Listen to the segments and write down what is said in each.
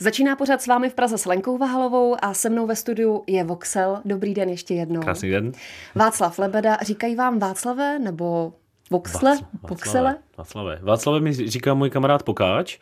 Začíná pořád s vámi v Praze s Lenkou Vahalovou a se mnou ve studiu je Voxel. Dobrý den ještě jednou. Krásný den. Václav Lebeda. Říkají vám Václave nebo Voxle? Voxele? Václave. Václave mi říká můj kamarád Pokáč,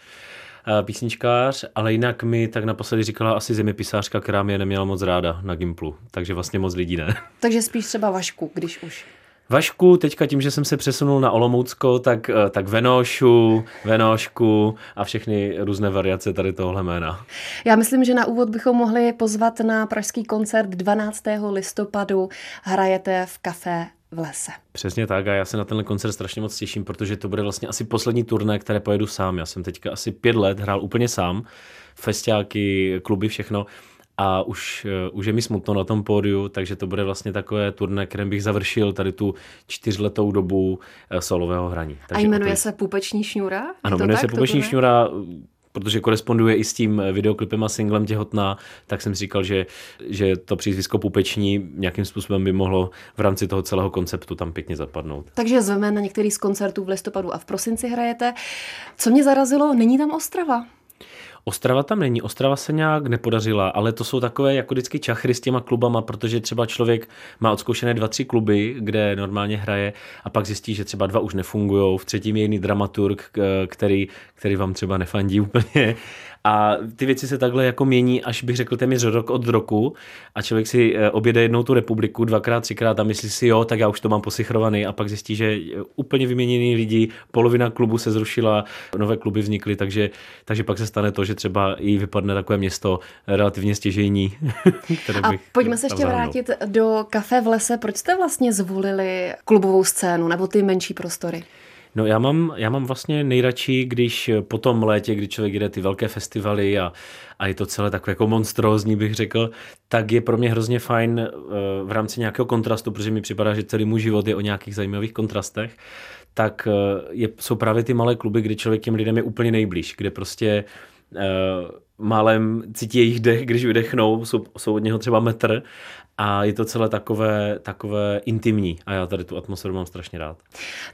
eh, písničkář, ale jinak mi tak naposledy říkala asi zeměpisářka, která mě neměla moc ráda na Gimplu, takže vlastně moc lidí ne. Takže spíš třeba Vašku, když už. Vašku, teďka tím, že jsem se přesunul na Olomoucko, tak, eh, tak Venošu, Venošku a všechny různé variace tady tohle jména. Já myslím, že na úvod bychom mohli pozvat na pražský koncert 12. listopadu. Hrajete v kafe v lese. Přesně tak a já se na tenhle koncert strašně moc těším, protože to bude vlastně asi poslední turné, které pojedu sám. Já jsem teďka asi pět let hrál úplně sám, festiáky, kluby, všechno a už, uh, už je mi smutno na tom pódiu, takže to bude vlastně takové turné, kterém bych završil tady tu čtyřletou dobu uh, solového hraní. Takže a jmenuje opět... se Pupeční šňůra? Ano, jmenuje tak, se Pupeční šňůra, protože koresponduje i s tím videoklipem a singlem Těhotná, tak jsem si říkal, že, že to přízvisko Pupeční nějakým způsobem by mohlo v rámci toho celého konceptu tam pěkně zapadnout. Takže zveme na některý z koncertů v listopadu a v prosinci hrajete. Co mě zarazilo, není tam Ostrava. Ostrava tam není, Ostrava se nějak nepodařila, ale to jsou takové jako vždycky čachry s těma klubama, protože třeba člověk má odzkoušené dva, tři kluby, kde normálně hraje a pak zjistí, že třeba dva už nefungují, v třetím je jiný dramaturg, který, který vám třeba nefandí úplně a ty věci se takhle jako mění, až bych řekl téměř rok od roku a člověk si eh, objede jednou tu republiku dvakrát, třikrát a myslí si, jo, tak já už to mám posichrovaný a pak zjistí, že úplně vyměněný lidi, polovina klubu se zrušila, nové kluby vznikly, takže, takže pak se stane to, že třeba i vypadne takové město relativně stěžejní. které a pojďme se ještě vrátit do kafe v lese. Proč jste vlastně zvolili klubovou scénu nebo ty menší prostory? No já mám, já mám vlastně nejradši, když po tom létě, kdy člověk jde ty velké festivaly a, a je to celé takové jako monstrózní, bych řekl, tak je pro mě hrozně fajn eh, v rámci nějakého kontrastu, protože mi připadá, že celý můj život je o nějakých zajímavých kontrastech, tak eh, je, jsou právě ty malé kluby, kde člověk těm lidem je úplně nejblíž, kde prostě uh, málem cítí jejich dech, když vydechnou, jsou, jsou od něho třeba metr a je to celé takové, takové intimní a já tady tu atmosféru mám strašně rád.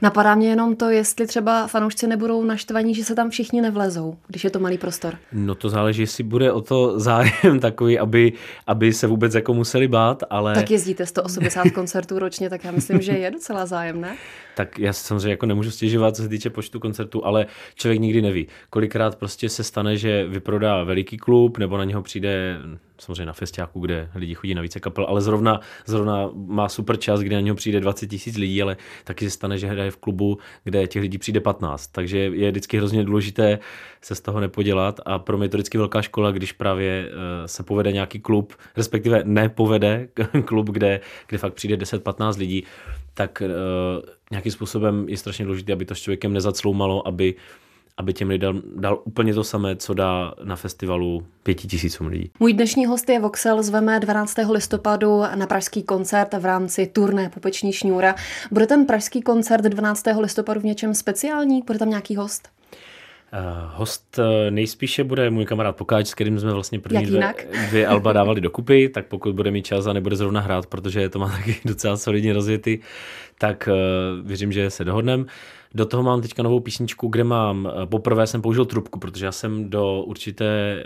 Napadá mě jenom to, jestli třeba fanoušci nebudou naštvaní, že se tam všichni nevlezou, když je to malý prostor. No to záleží, jestli bude o to zájem takový, aby, aby se vůbec jako museli bát, ale... Tak jezdíte 180 koncertů ročně, tak já myslím, že je docela zájem, ne? tak já samozřejmě jako nemůžu stěžovat, co se týče počtu koncertů, ale člověk nikdy neví. Kolikrát prostě se stane, že vyprodá veliký klub, nebo na něho přijde samozřejmě na festiáku, kde lidi chodí na více kapel, ale zrovna, zrovna má super čas, kdy na něho přijde 20 tisíc lidí, ale taky se stane, že hraje v klubu, kde těch lidí přijde 15. Takže je vždycky hrozně důležité se z toho nepodělat a pro mě je to vždycky velká škola, když právě eh, se povede nějaký klub, respektive nepovede klub, kde, kde fakt přijde 10-15 lidí, tak uh, nějakým způsobem je strašně důležité, aby to s člověkem nezacloumalo, aby aby těm lidem dal úplně to samé, co dá na festivalu pěti tisícům lidí. Můj dnešní host je Voxel, zveme 12. listopadu na pražský koncert v rámci turné Pupeční šňůra. Bude ten pražský koncert 12. listopadu v něčem speciální? Bude tam nějaký host? Uh, host uh, nejspíše bude můj kamarád Pokáč, s kterým jsme vlastně první dvě, dvě alba dávali dokupy, tak pokud bude mít čas a nebude zrovna hrát, protože to má taky docela solidně rozjetý, tak uh, věřím, že se dohodneme. Do toho mám teďka novou písničku, kde mám, poprvé jsem použil trubku, protože já jsem do určité,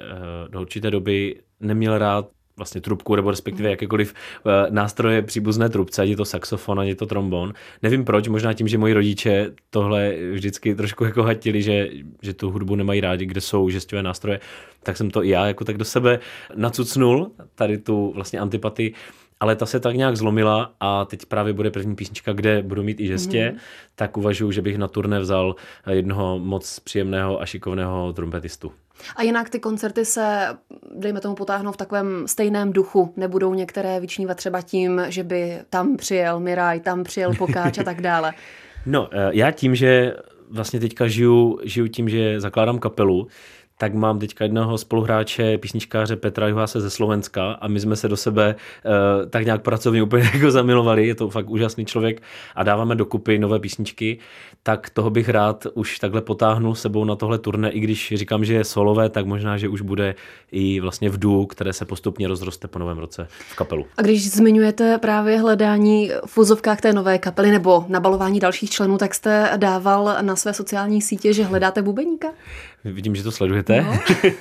do určité doby neměl rád vlastně trubku, nebo respektive jakékoliv uh, nástroje příbuzné trubce, ať je to saxofon, ať je to trombon. Nevím proč, možná tím, že moji rodiče tohle vždycky trošku jako hatili, že, že tu hudbu nemají rádi, kde jsou žesťové nástroje, tak jsem to i já jako tak do sebe nacucnul, tady tu vlastně antipatii ale ta se tak nějak zlomila a teď právě bude první písnička, kde budu mít i žestě, mm. tak uvažuji, že bych na turné vzal jednoho moc příjemného a šikovného trumpetistu. A jinak ty koncerty se, dejme tomu, potáhnou v takovém stejném duchu. Nebudou některé vyčnívat třeba tím, že by tam přijel Miraj, tam přijel Pokáč a tak dále. No, eh, já tím, že vlastně teďka žiju, žiju tím, že zakládám kapelu, tak mám teďka jednoho spoluhráče, písničkáře Petra Juháse ze Slovenska a my jsme se do sebe uh, tak nějak pracovně úplně jako zamilovali, je to fakt úžasný člověk a dáváme dokupy nové písničky, tak toho bych rád už takhle potáhnul sebou na tohle turné, i když říkám, že je solové, tak možná, že už bude i vlastně v duo, které se postupně rozroste po novém roce v kapelu. A když zmiňujete právě hledání v úzovkách té nové kapely nebo nabalování dalších členů, tak jste dával na své sociální sítě, že hledáte bubeníka? Vidím, že to sledujete. No.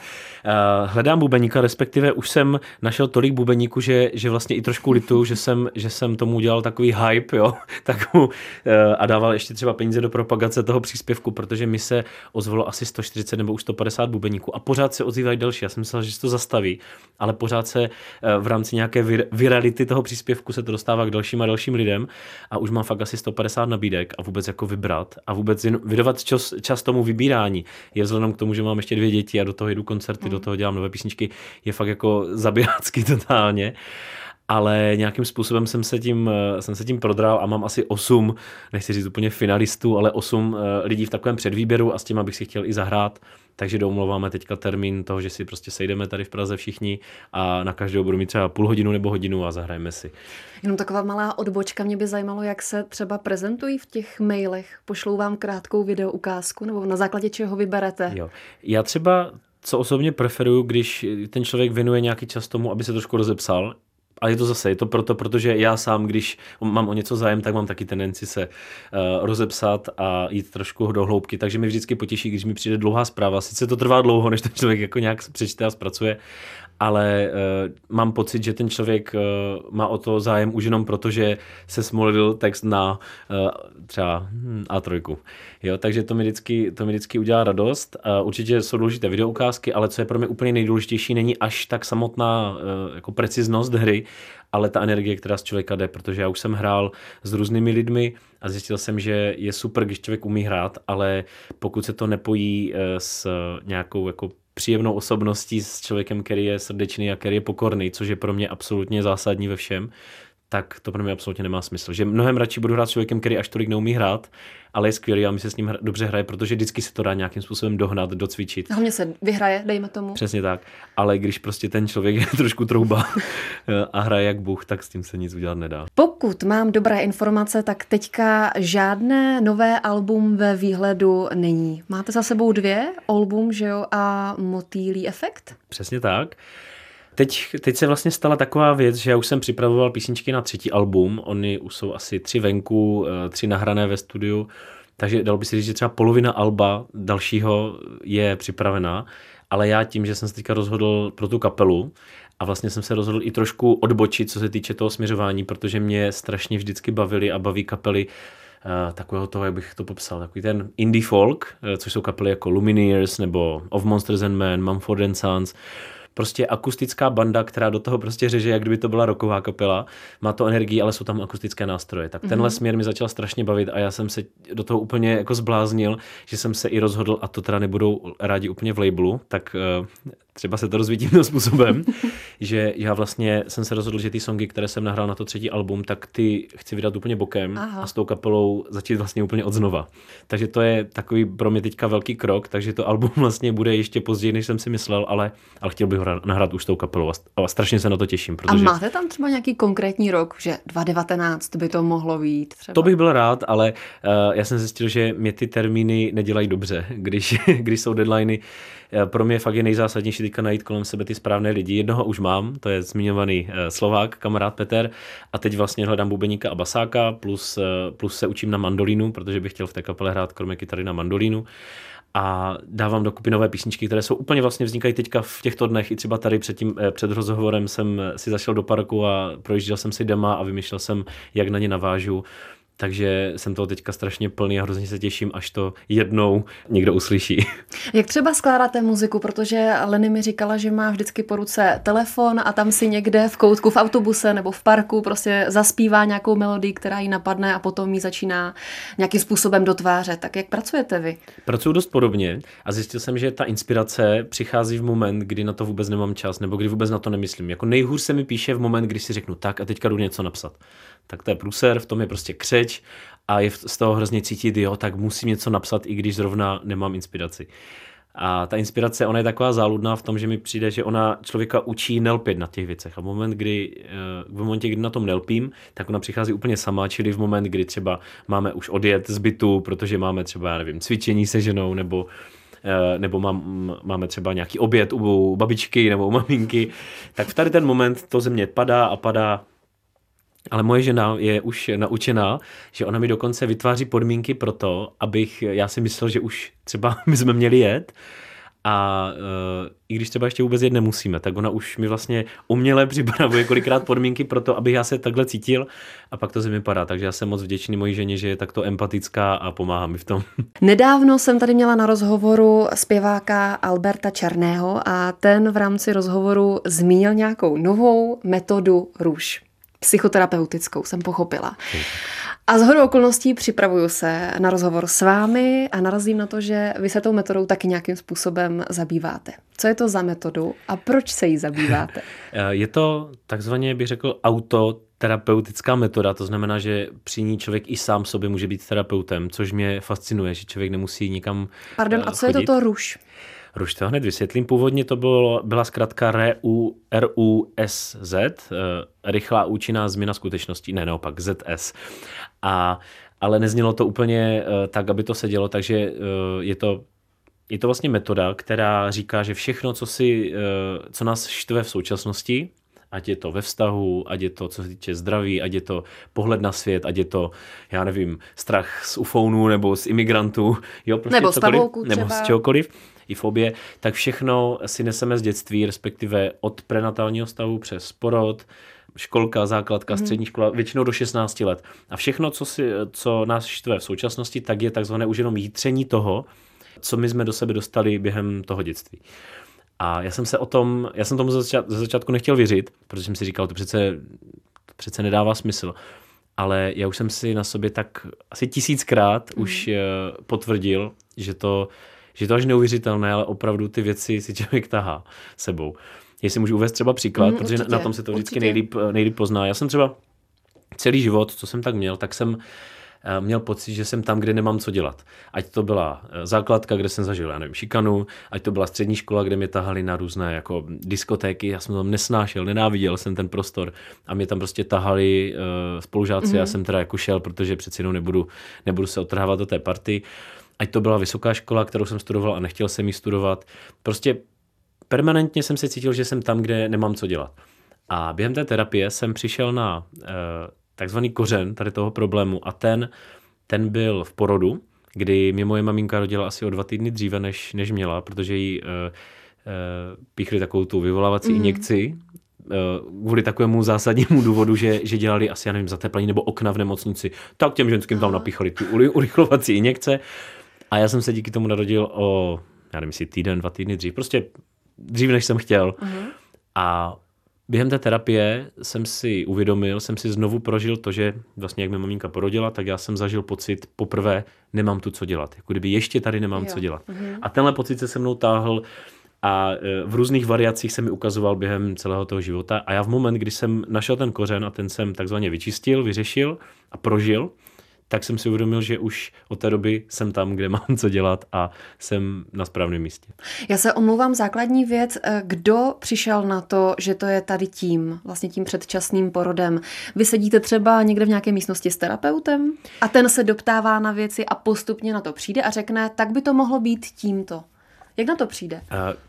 hledám bubeníka, respektive už jsem našel tolik bubeníků, že, že vlastně i trošku litu, že jsem, že jsem tomu udělal takový hype, jo, tak mu, eh, a dával ještě třeba peníze do propagace toho příspěvku, protože mi se ozvalo asi 140 nebo už 150 bubeníků a pořád se ozývají další. Já jsem myslel, že se to zastaví, ale pořád se eh, v rámci nějaké vir, virality toho příspěvku se to dostává k dalším a dalším lidem a už mám fakt asi 150 nabídek a vůbec jako vybrat a vůbec vydovat čas, čas tomu vybírání je vzhledem k tomu, že mám ještě dvě děti a do toho jedu koncerty. Do toho dělám nové písničky, je fakt jako zabijácky totálně ale nějakým způsobem jsem se tím, eh, jsem se tím prodral a mám asi 8, nechci říct úplně finalistů, ale 8 eh, lidí v takovém předvýběru a s tím bych si chtěl i zahrát. Takže domluváme teďka termín toho, že si prostě sejdeme tady v Praze všichni a na každého budu mít třeba půl hodinu nebo hodinu a zahrajeme si. Jenom taková malá odbočka, mě by zajímalo, jak se třeba prezentují v těch mailech. Pošlou vám krátkou video ukázku nebo na základě čeho vyberete? Jo. Já třeba co osobně preferuju, když ten člověk věnuje nějaký čas tomu, aby se trošku rozepsal, ale je to zase, je to proto, protože já sám, když mám o něco zájem, tak mám taky tendenci se uh, rozepsat a jít trošku do hloubky, takže mi vždycky potěší, když mi přijde dlouhá zpráva. Sice to trvá dlouho, než ten člověk jako nějak přečte a zpracuje, ale uh, mám pocit, že ten člověk uh, má o to zájem už jenom proto, že se smolil text na uh, třeba hm, A3. Jo, takže to mi, vždycky, to mi vždycky udělá radost. Uh, určitě jsou důležité videoukázky, ale co je pro mě úplně nejdůležitější, není až tak samotná uh, jako preciznost hry, ale ta energie, která z člověka jde, protože já už jsem hrál s různými lidmi a zjistil jsem, že je super, když člověk umí hrát, ale pokud se to nepojí s nějakou jako příjemnou osobností s člověkem, který je srdečný a který je pokorný, což je pro mě absolutně zásadní ve všem, tak to pro mě absolutně nemá smysl. Že mnohem radši budu hrát s člověkem, který až tolik neumí hrát, ale je skvělý a mi se s ním dobře hraje, protože vždycky se to dá nějakým způsobem dohnat, docvičit. Hlavně se vyhraje, dejme tomu. Přesně tak. Ale když prostě ten člověk je trošku trouba a hraje jak Bůh, tak s tím se nic udělat nedá. Pokud mám dobré informace, tak teďka žádné nové album ve výhledu není. Máte za sebou dvě album, že jo, a Motýlí efekt? Přesně tak. Teď, teď se vlastně stala taková věc, že já už jsem připravoval písničky na třetí album, oni už jsou asi tři venku, eh, tři nahrané ve studiu, takže dalo by se říct, že třeba polovina alba dalšího je připravená, ale já tím, že jsem se teďka rozhodl pro tu kapelu a vlastně jsem se rozhodl i trošku odbočit, co se týče toho směřování, protože mě strašně vždycky bavili a baví kapely uh, takového toho, jak bych to popsal, takový ten indie folk, uh, což jsou kapely jako Lumineers nebo Of Monsters and Men, Mumford and Sons, prostě akustická banda, která do toho prostě řeže, jak kdyby to byla roková kapela. Má to energii, ale jsou tam akustické nástroje. Tak tenhle mm-hmm. směr mi začal strašně bavit a já jsem se do toho úplně jako zbláznil, že jsem se i rozhodl, a to teda nebudou rádi úplně v labelu, tak uh, třeba se to rozvíjí tímto způsobem, že já vlastně jsem se rozhodl, že ty songy, které jsem nahrál na to třetí album, tak ty chci vydat úplně bokem Aha. a s tou kapelou začít vlastně úplně od znova. Takže to je takový pro mě teďka velký krok, takže to album vlastně bude ještě později, než jsem si myslel, ale, ale chtěl bych ho nahrát už s tou kapelou a strašně se na to těším. Protože... A máte tam třeba nějaký konkrétní rok, že 2019 by to mohlo být? Třeba? To bych byl rád, ale uh, já jsem zjistil, že mě ty termíny nedělají dobře, když, když jsou deadliny pro mě fakt je nejzásadnější teďka najít kolem sebe ty správné lidi. Jednoho už mám, to je zmiňovaný eh, Slovák, kamarád Peter, a teď vlastně hledám bubeníka a basáka, plus, eh, plus se učím na mandolínu, protože bych chtěl v té kapele hrát kromě kytary na mandolínu a dávám dokupy nové písničky, které jsou úplně vlastně vznikají teďka v těchto dnech. I třeba tady před, tím, před rozhovorem jsem si zašel do parku a projížděl jsem si dema a vymýšlel jsem, jak na ně navážu. Takže jsem toho teďka strašně plný a hrozně se těším, až to jednou někdo uslyší. Jak třeba skládáte muziku, protože Leny mi říkala, že má vždycky po ruce telefon a tam si někde v koutku v autobuse nebo v parku prostě zaspívá nějakou melodii, která jí napadne a potom ji začíná nějakým způsobem dotvářet. Tak jak pracujete vy? Pracuji dost podobně a zjistil jsem, že ta inspirace přichází v moment, kdy na to vůbec nemám čas nebo kdy vůbec na to nemyslím. Jako nejhůř se mi píše v moment, kdy si řeknu tak a teďka jdu něco napsat tak to je průser, v tom je prostě křeč a je z toho hrozně cítit, jo, tak musím něco napsat, i když zrovna nemám inspiraci. A ta inspirace, ona je taková záludná v tom, že mi přijde, že ona člověka učí nelpět na těch věcech. A v moment, kdy, eh, v momentě, kdy na tom nelpím, tak ona přichází úplně sama, čili v moment, kdy třeba máme už odjet z bytu, protože máme třeba, já nevím, cvičení se ženou, nebo eh, nebo mám, máme třeba nějaký oběd u babičky nebo u maminky, tak v tady ten moment to země padá a padá ale moje žena je už naučená, že ona mi dokonce vytváří podmínky pro to, abych, já si myslel, že už třeba my jsme měli jet, a uh, i když třeba ještě vůbec jet nemusíme, tak ona už mi vlastně uměle připravuje kolikrát podmínky pro to, abych já se takhle cítil a pak to mi padá. Takže já jsem moc vděčný mojí ženě, že je takto empatická a pomáhá mi v tom. Nedávno jsem tady měla na rozhovoru zpěváka Alberta Černého a ten v rámci rozhovoru zmínil nějakou novou metodu růž psychoterapeutickou, jsem pochopila. A z hodou okolností připravuju se na rozhovor s vámi a narazím na to, že vy se tou metodou taky nějakým způsobem zabýváte. Co je to za metodu a proč se jí zabýváte? Eh, je to takzvaně, bych řekl, autoterapeutická metoda, to znamená, že při ní člověk i sám sobě může být terapeutem, což mě fascinuje, že člověk nemusí nikam Pardon, a co chodit. je to ruš? Ruš to hned vysvětlím. Původně to bylo, byla zkrátka RU, RUSZ, eh, rychlá účinná změna skutečností, ne naopak ZS. A, ale neznělo to úplně eh, tak, aby to sedělo, takže eh, je to je to vlastně metoda, která říká, že všechno, co, si, co nás štve v současnosti, ať je to ve vztahu, ať je to, co se týče zdraví, ať je to pohled na svět, ať je to, já nevím, strach z ufounů nebo z imigrantů, jo, prostě nebo cokoliv, z nebo z čehokoliv, i fobie, tak všechno si neseme z dětství, respektive od prenatálního stavu přes porod, školka, základka, mm. střední škola, většinou do 16 let. A všechno, co, si, co nás štve v současnosti, tak je takzvané už jenom jítření toho, co my jsme do sebe dostali během toho dětství. A já jsem se o tom, já jsem tomu ze, začát, ze začátku nechtěl věřit, protože jsem si říkal, to přece, to přece nedává smysl. Ale já už jsem si na sobě tak asi tisíckrát mm. už eh, potvrdil, že to, že to až neuvěřitelné, ale opravdu ty věci si člověk tahá sebou. Jestli můžu uvést třeba příklad, mm, protože určitě, na tom se to vždycky nejlíp, nejlíp pozná. Já jsem třeba celý život, co jsem tak měl, tak jsem eh, měl pocit, že jsem tam, kde nemám co dělat. Ať to byla eh, základka, kde jsem zažil, já nevím, šikanu, ať to byla střední škola, kde mě tahali na různé jako diskotéky, já jsem tam nesnášel, nenáviděl jsem ten prostor a mě tam prostě tahali uh, spolužáci, mm-hmm. já jsem teda jako šel, protože přeci jenom nebudu, nebudu se odtrhávat do té party. Uh, ať to byla vysoká škola, kterou jsem studoval a nechtěl jsem ji studovat. Prostě permanentně jsem se cítil, že jsem tam, kde nemám co dělat. A během té terapie jsem přišel na e, takzvaný kořen tady toho problému a ten, ten byl v porodu, kdy mě moje maminka rodila asi o dva týdny dříve, než, než měla, protože jí e, e, píchli takovou tu vyvolávací mm. injekci kvůli takovému zásadnímu důvodu, že, že dělali asi, já nevím, zateplení nebo okna v nemocnici, tak těm ženským tam napíchali tu urychlovací injekce a já jsem se díky tomu narodil o, já nevím, si týden, dva týdny dřív, prostě dřív, než jsem chtěl. Uh-huh. A během té terapie jsem si uvědomil, jsem si znovu prožil to, že vlastně jak mě maminka porodila, tak já jsem zažil pocit poprvé, nemám tu co dělat. Jako kdyby ještě tady nemám jo. co dělat. Uh-huh. A tenhle pocit se se mnou táhl a e, v různých variacích se mi ukazoval během celého toho života. A já v moment, kdy jsem našel ten kořen a ten jsem takzvaně vyčistil, vyřešil a prožil, tak jsem si uvědomil, že už od té doby jsem tam, kde mám co dělat a jsem na správném místě. Já se omlouvám, základní věc, eh, kdo přišel na to, že to je tady tím, vlastně tím předčasným porodem. Vy sedíte třeba někde v nějaké místnosti s terapeutem a ten se doptává na věci a postupně na to přijde a řekne, tak by to mohlo být tímto. Jak na to přijde?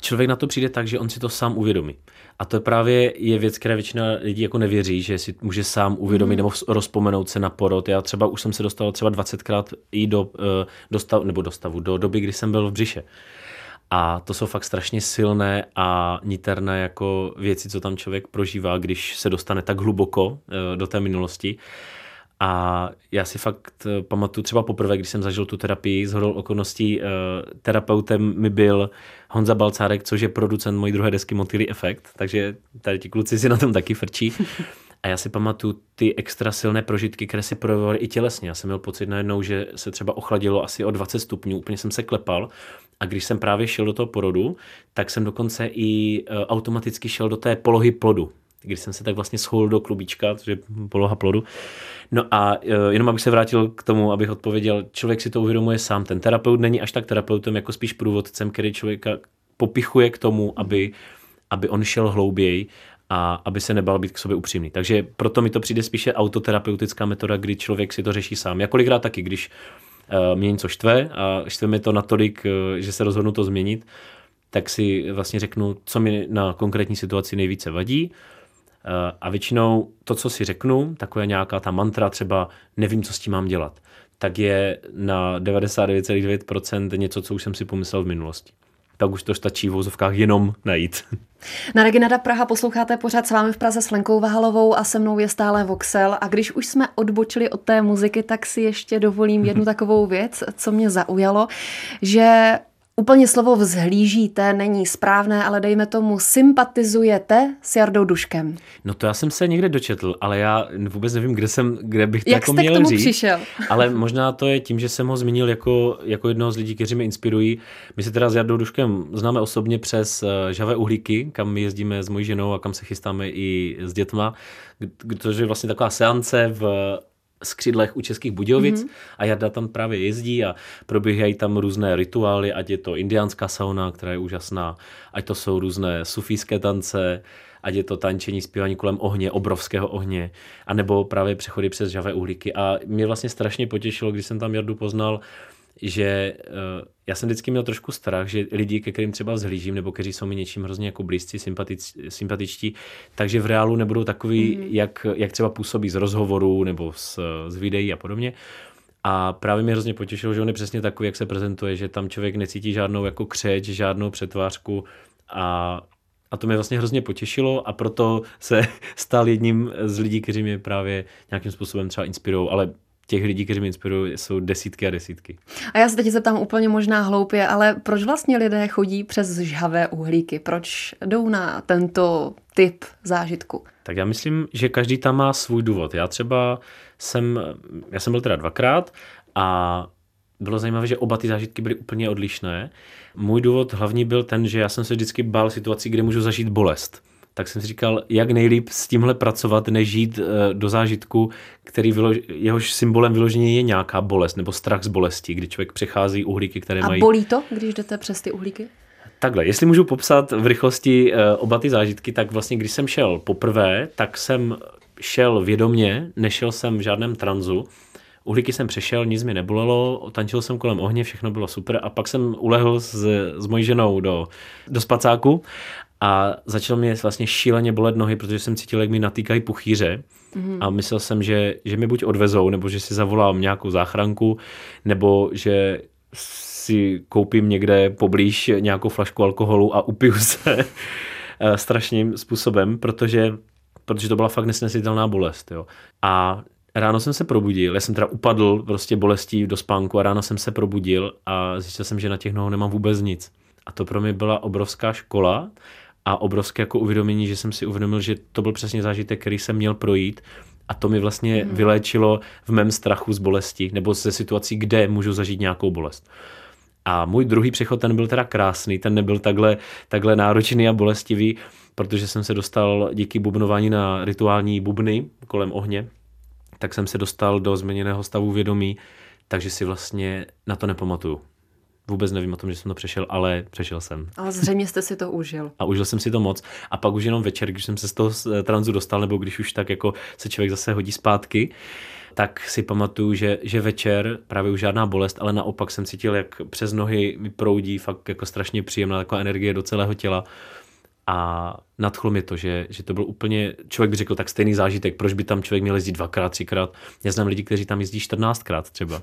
Člověk na to přijde tak, že on si to sám uvědomí. A to je právě je věc, která většina lidí jako nevěří, že si může sám uvědomit mm. nebo rozpomenout se na porod. Já třeba už jsem se dostal třeba 20krát i do, eh, do stav, nebo do stavu, do doby, kdy jsem byl v břiše. A to jsou fakt strašně silné a niterné jako věci, co tam člověk prožívá, když se dostane tak hluboko eh, do té minulosti. A já si fakt eh, pamatuju třeba poprvé, když jsem zažil tu terapii, z hodou okolností uh, terapeutem mi byl Honza Balcárek, což je producent mojí druhé desky Motýlý efekt, takže tady ti kluci si na tom taky frčí. A já si pamatuju ty extra silné prožitky, které si projevovaly i tělesně. Já jsem měl pocit najednou, že se třeba ochladilo asi o 20 stupňů, úplně jsem se klepal. A když jsem právě šel do toho porodu, tak jsem dokonce i uh, automaticky šel do té polohy plodu když jsem se tak vlastně schoul do klubíčka, což je poloha plodu. No a uh, jenom abych se vrátil k tomu, abych odpověděl, člověk si to uvědomuje sám. Ten terapeut není až tak terapeutem, jako spíš průvodcem, který člověka popichuje k tomu, aby, aby on šel hlouběji a aby se nebal být k sobě upřímný. Takže proto mi to přijde spíše autoterapeutická metoda, kdy člověk si to řeší sám. Já kolikrát taky, když uh, mě něco štve a štve mi to natolik, uh, že se rozhodnu to změnit, tak si vlastně řeknu, co mi na konkrétní situaci nejvíce vadí a většinou to, co si řeknu, takové nějaká ta mantra, třeba nevím, co s tím mám dělat, tak je na 99,9% něco, co už jsem si pomyslel v minulosti. tak už to stačí v vozovkách jenom najít. Na Reginada Praha posloucháte pořád s vámi v Praze s Lenkou Vahalovou a se mnou je stále Voxel. A když už jsme odbočili od té muziky, tak si ještě dovolím jednu takovou věc, co mě zaujalo, že Úplně slovo vzhlížíte není správné, ale dejme tomu sympatizujete s Jardou Duškem. No to já jsem se někde dočetl, ale já vůbec nevím, kde, jsem, kde bych to Jak jako jste měl k tomu říct. přišel? Ale možná to je tím, že jsem ho zmínil jako, jako jednoho z lidí, kteří mě inspirují. My se teda s Jardou Duškem známe osobně přes eh, Žavé uhlíky, kam my jezdíme s mojí ženou a kam se chystáme i s dětma, protože je vlastně taková seance v skřídlech u Českých Budějovic mm-hmm. a Jarda tam právě jezdí a probíhají tam různé rituály, ať je to indiánská sauna, která je úžasná, ať to jsou různé sufijské tance, ať je to tančení, zpívání kolem ohně, obrovského ohně, anebo právě přechody přes žavé uhlíky. A mě vlastně strašně potěšilo, když jsem tam Jardu poznal, že uh, já jsem vždycky měl trošku strach, že lidi, ke kterým třeba vzhlížím, nebo kteří jsou mi něčím hrozně jako blízcí, sympatic, sympatičtí, takže v reálu nebudou takový, mm-hmm. jak, jak třeba působí z rozhovorů nebo z, z videí a podobně. A právě mě hrozně potěšilo, že on je přesně takový, jak se prezentuje, že tam člověk necítí žádnou jako křeč, žádnou přetvářku a a to mě vlastně hrozně potěšilo a proto se stal jedním z lidí, kteří mě právě nějakým způsobem třeba inspirují, ale těch lidí, kteří mě inspirují, jsou desítky a desítky. A já se teď zeptám úplně možná hloupě, ale proč vlastně lidé chodí přes žhavé uhlíky? Proč jdou na tento typ zážitku? Tak já myslím, že každý tam má svůj důvod. Já třeba jsem, já jsem byl teda dvakrát a bylo zajímavé, že oba ty zážitky byly úplně odlišné. Můj důvod hlavní byl ten, že já jsem se vždycky bál situací, kde můžu zažít bolest tak jsem si říkal, jak nejlíp s tímhle pracovat, než žít eh, do zážitku, který vylož, jehož symbolem vyloženě je nějaká bolest nebo strach z bolesti, kdy člověk přechází uhlíky, které A mají... A bolí to, když jdete přes ty uhlíky? Takhle, jestli můžu popsat v rychlosti eh, oba ty zážitky, tak vlastně když jsem šel poprvé, tak jsem šel vědomně, nešel jsem v žádném tranzu, Uhlíky jsem přešel, nic mi nebolelo, tančil jsem kolem ohně, všechno bylo super a pak jsem ulehl s, s mojí ženou do, do spacáku a začalo mě vlastně šíleně bolet nohy, protože jsem cítil, jak mi natýkají puchýře mm-hmm. a myslel jsem, že, že mě buď odvezou, nebo že si zavolám nějakou záchranku, nebo že si koupím někde poblíž nějakou flašku alkoholu a upiju se eh, strašným způsobem, protože, protože to byla fakt nesnesitelná bolest. Jo. A ráno jsem se probudil, já jsem teda upadl prostě bolestí do spánku a ráno jsem se probudil a zjistil jsem, že na těch nohou nemám vůbec nic. A to pro mě byla obrovská škola a obrovské jako uvědomění, že jsem si uvědomil, že to byl přesně zážitek, který jsem měl projít a to mi vlastně hmm. vyléčilo v mém strachu z bolesti nebo ze situací, kde můžu zažít nějakou bolest. A můj druhý přechod, ten byl teda krásný, ten nebyl takhle, takhle náročný a bolestivý, protože jsem se dostal díky bubnování na rituální bubny kolem ohně, tak jsem se dostal do změněného stavu vědomí, takže si vlastně na to nepamatuju. Vůbec nevím o tom, že jsem to přešel, ale přešel jsem. Ale zřejmě jste si to užil. A užil jsem si to moc. A pak už jenom večer, když jsem se z toho eh, tranzu dostal, nebo když už tak jako se člověk zase hodí zpátky, tak si pamatuju, že, že večer právě už žádná bolest, ale naopak jsem cítil, jak přes nohy mi proudí fakt jako strašně příjemná taková energie do celého těla a nadchlo mě to, že, že to byl úplně, člověk by řekl tak stejný zážitek, proč by tam člověk měl jezdit dvakrát, třikrát. Já znám lidi, kteří tam jezdí 14krát třeba.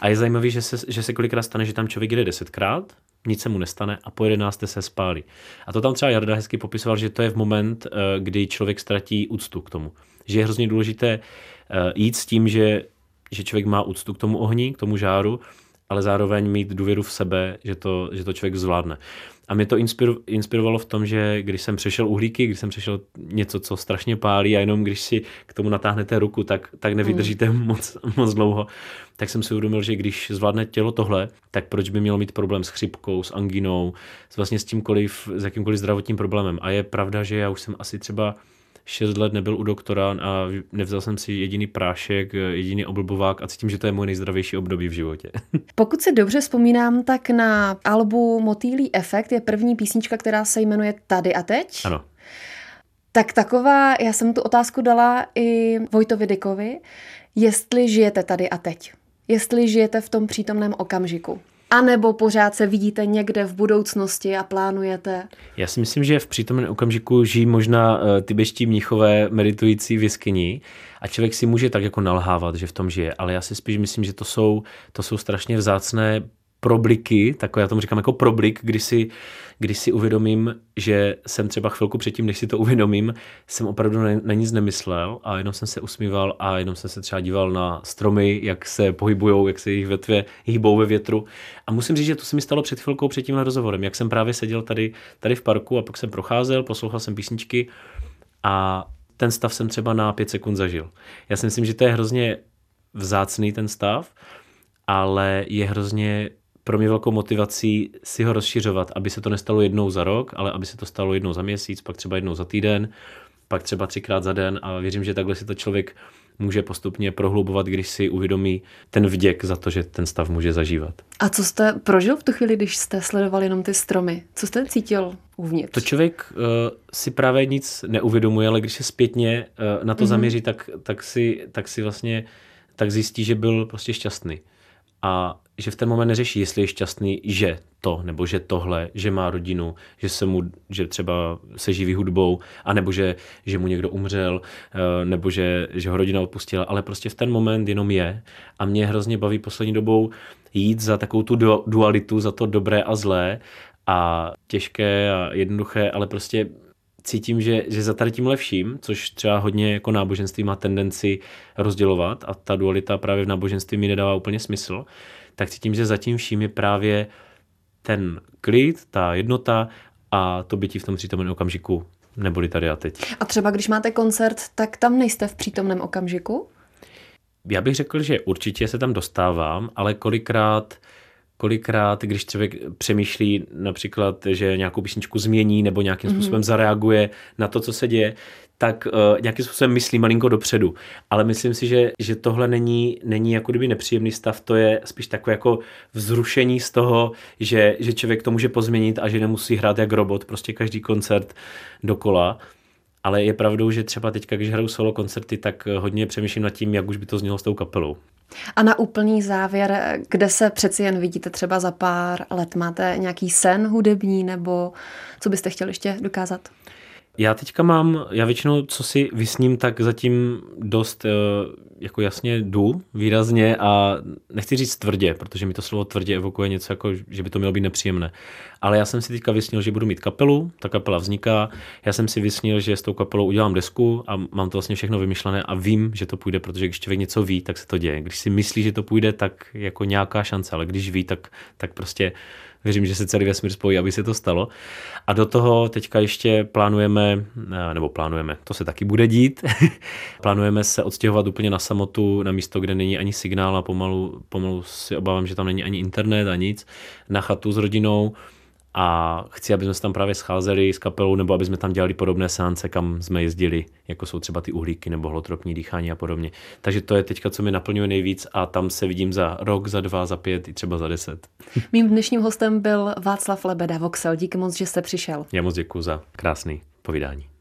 A je zajímavé, že se, že se kolikrát stane, že tam člověk jede desetkrát, nic se mu nestane a po jedenácté se spálí. A to tam třeba Jarda hezky popisoval, že to je v moment, eh, kdy člověk ztratí úctu k tomu. Že je hrozně důležité eh, jít s tím, že, že člověk má úctu k tomu ohni, k tomu žáru, ale zároveň mít důvěru v sebe, že to, že to člověk zvládne. A mě to inspirovalo v tom, že když jsem přešel uhlíky, když jsem přešel něco, co strašně pálí a jenom když si k tomu natáhnete ruku, tak, tak nevydržíte hmm. moc, moc dlouho, tak jsem si uvědomil, že když zvládne tělo tohle, tak proč by mělo mít problém s chřipkou, s anginou, s vlastně s tímkoliv, s jakýmkoliv zdravotním problémem. A je pravda, že já už jsem asi třeba 6 let nebyl u doktora a nevzal jsem si jediný prášek, jediný oblbovák a cítím, že to je můj nejzdravější období v životě. Pokud si dobře vzpomínám, tak na albu Motýlý efekt je první písnička, která se jmenuje Tady a teď. Ano. Tak taková, já jsem tu otázku dala i Vojtovi Dikovi, jestli žijete tady a teď. Jestli žijete v tom přítomném okamžiku. A nebo pořád se vidíte někde v budoucnosti a plánujete? Já si myslím, že v přítomném okamžiku žijí možná uh, ty beští mnichové meditující v jeskyni a člověk si může tak jako nalhávat, že v tom žije, ale já si spíš myslím, že to jsou, to jsou strašně vzácné probliky, takové já tomu říkám jako problik, kdy si, kdy si uvědomím, že jsem třeba chvilku předtím, než si to uvědomím, jsem opravdu na, nic nemyslel a jenom jsem se usmíval a jenom jsem se třeba díval na stromy, jak se pohybují, jak se jejich větve hýbou ve větru. A musím říct, že to se mi stalo před chvilkou před tímhle rozhovorem, jak jsem právě seděl tady, tady v parku a pak jsem procházel, poslouchal jsem písničky a ten stav jsem třeba na pět sekund zažil. Já si myslím, že to je hrozně vzácný ten stav, ale je hrozně pro mě velkou motivací si ho rozšiřovat, aby se to nestalo jednou za rok, ale aby se to stalo jednou za měsíc, pak třeba jednou za týden, pak třeba třikrát za den a věřím, že takhle si to člověk může postupně prohlubovat, když si uvědomí ten vděk za to, že ten stav může zažívat. A co jste prožil v tu chvíli, když jste sledoval jenom ty stromy? Co jste cítil uvnitř? To člověk uh, si právě nic neuvědomuje, ale když se zpětně uh, na to mm-hmm. zaměří, tak, tak, si, tak si vlastně tak zjistí, že byl prostě šťastný. A že v ten moment neřeší, jestli je šťastný, že to, nebo že tohle, že má rodinu, že se mu, že třeba se živí hudbou, anebo že, že mu někdo umřel, eh, nebo že, že ho rodina odpustila, ale prostě v ten moment jenom je. A mě hrozně baví poslední dobou jít za takovou tu dualitu, za to dobré a zlé a těžké a jednoduché, ale prostě cítím, že, že za tady tím lepším, což třeba hodně jako náboženství má tendenci rozdělovat a ta dualita právě v náboženství mi nedává úplně smysl, tak cítím, že zatím vším je právě ten klid, ta jednota a to bytí v tom přítomném okamžiku, neboli tady a teď. A třeba když máte koncert, tak tam nejste v přítomném okamžiku? Já bych řekl, že určitě se tam dostávám, ale kolikrát kolikrát, když člověk přemýšlí například, že nějakou písničku změní nebo nějakým mm-hmm. způsobem zareaguje na to, co se děje, tak uh, nějakým způsobem myslí malinko dopředu. Ale myslím si, že, že tohle není, není jako kdyby nepříjemný stav, to je spíš takové jako vzrušení z toho, že, že člověk to může pozměnit a že nemusí hrát jak robot, prostě každý koncert dokola. Ale je pravdou, že třeba teďka, když hraju solo koncerty, tak hodně přemýšlím nad tím, jak už by to znělo s tou kapelou. A na úplný závěr, kde se přeci jen vidíte třeba za pár let, máte nějaký sen hudební nebo co byste chtěli ještě dokázat? Já teďka mám, já většinou, co si vysním, tak zatím dost eh, jako jasně jdu výrazně a nechci říct tvrdě, protože mi to slovo tvrdě evokuje něco jako, že by to mělo být nepříjemné. Ale já jsem si teďka vysnil, že budu mít kapelu, ta kapela vzniká, já jsem si vysnil, že s tou kapelou udělám desku a mám to vlastně všechno vymyšlené a vím, že to půjde, protože když člověk něco ví, tak se to děje. Když si myslí, že to půjde, tak jako nějaká šance, ale když ví, tak, tak prostě věřím, že se celý vesmír spojí, aby se to stalo. A do toho teďka ještě plánujeme, eh, nebo plánujeme, to se taky bude dít, plánujeme se odstěhovat úplně na samotu, na místo, kde není ani signál a pomalu, pomalu si obávám, že tam není ani internet a nic, na chatu s rodinou a chci, aby jsme se tam právě scházeli s kapelou, nebo aby jsme tam dělali podobné seance, kam jsme jezdili, jako jsou třeba ty uhlíky nebo holotropní dýchání a podobně. Takže to je teďka, co mi naplňuje nejvíc a tam se vidím za rok, za dva, za pět i třeba za deset. Mým dnešním hostem byl Václav Lebeda Voxel. Díky moc, že jste přišel. Já moc děkuji za krásný povídání.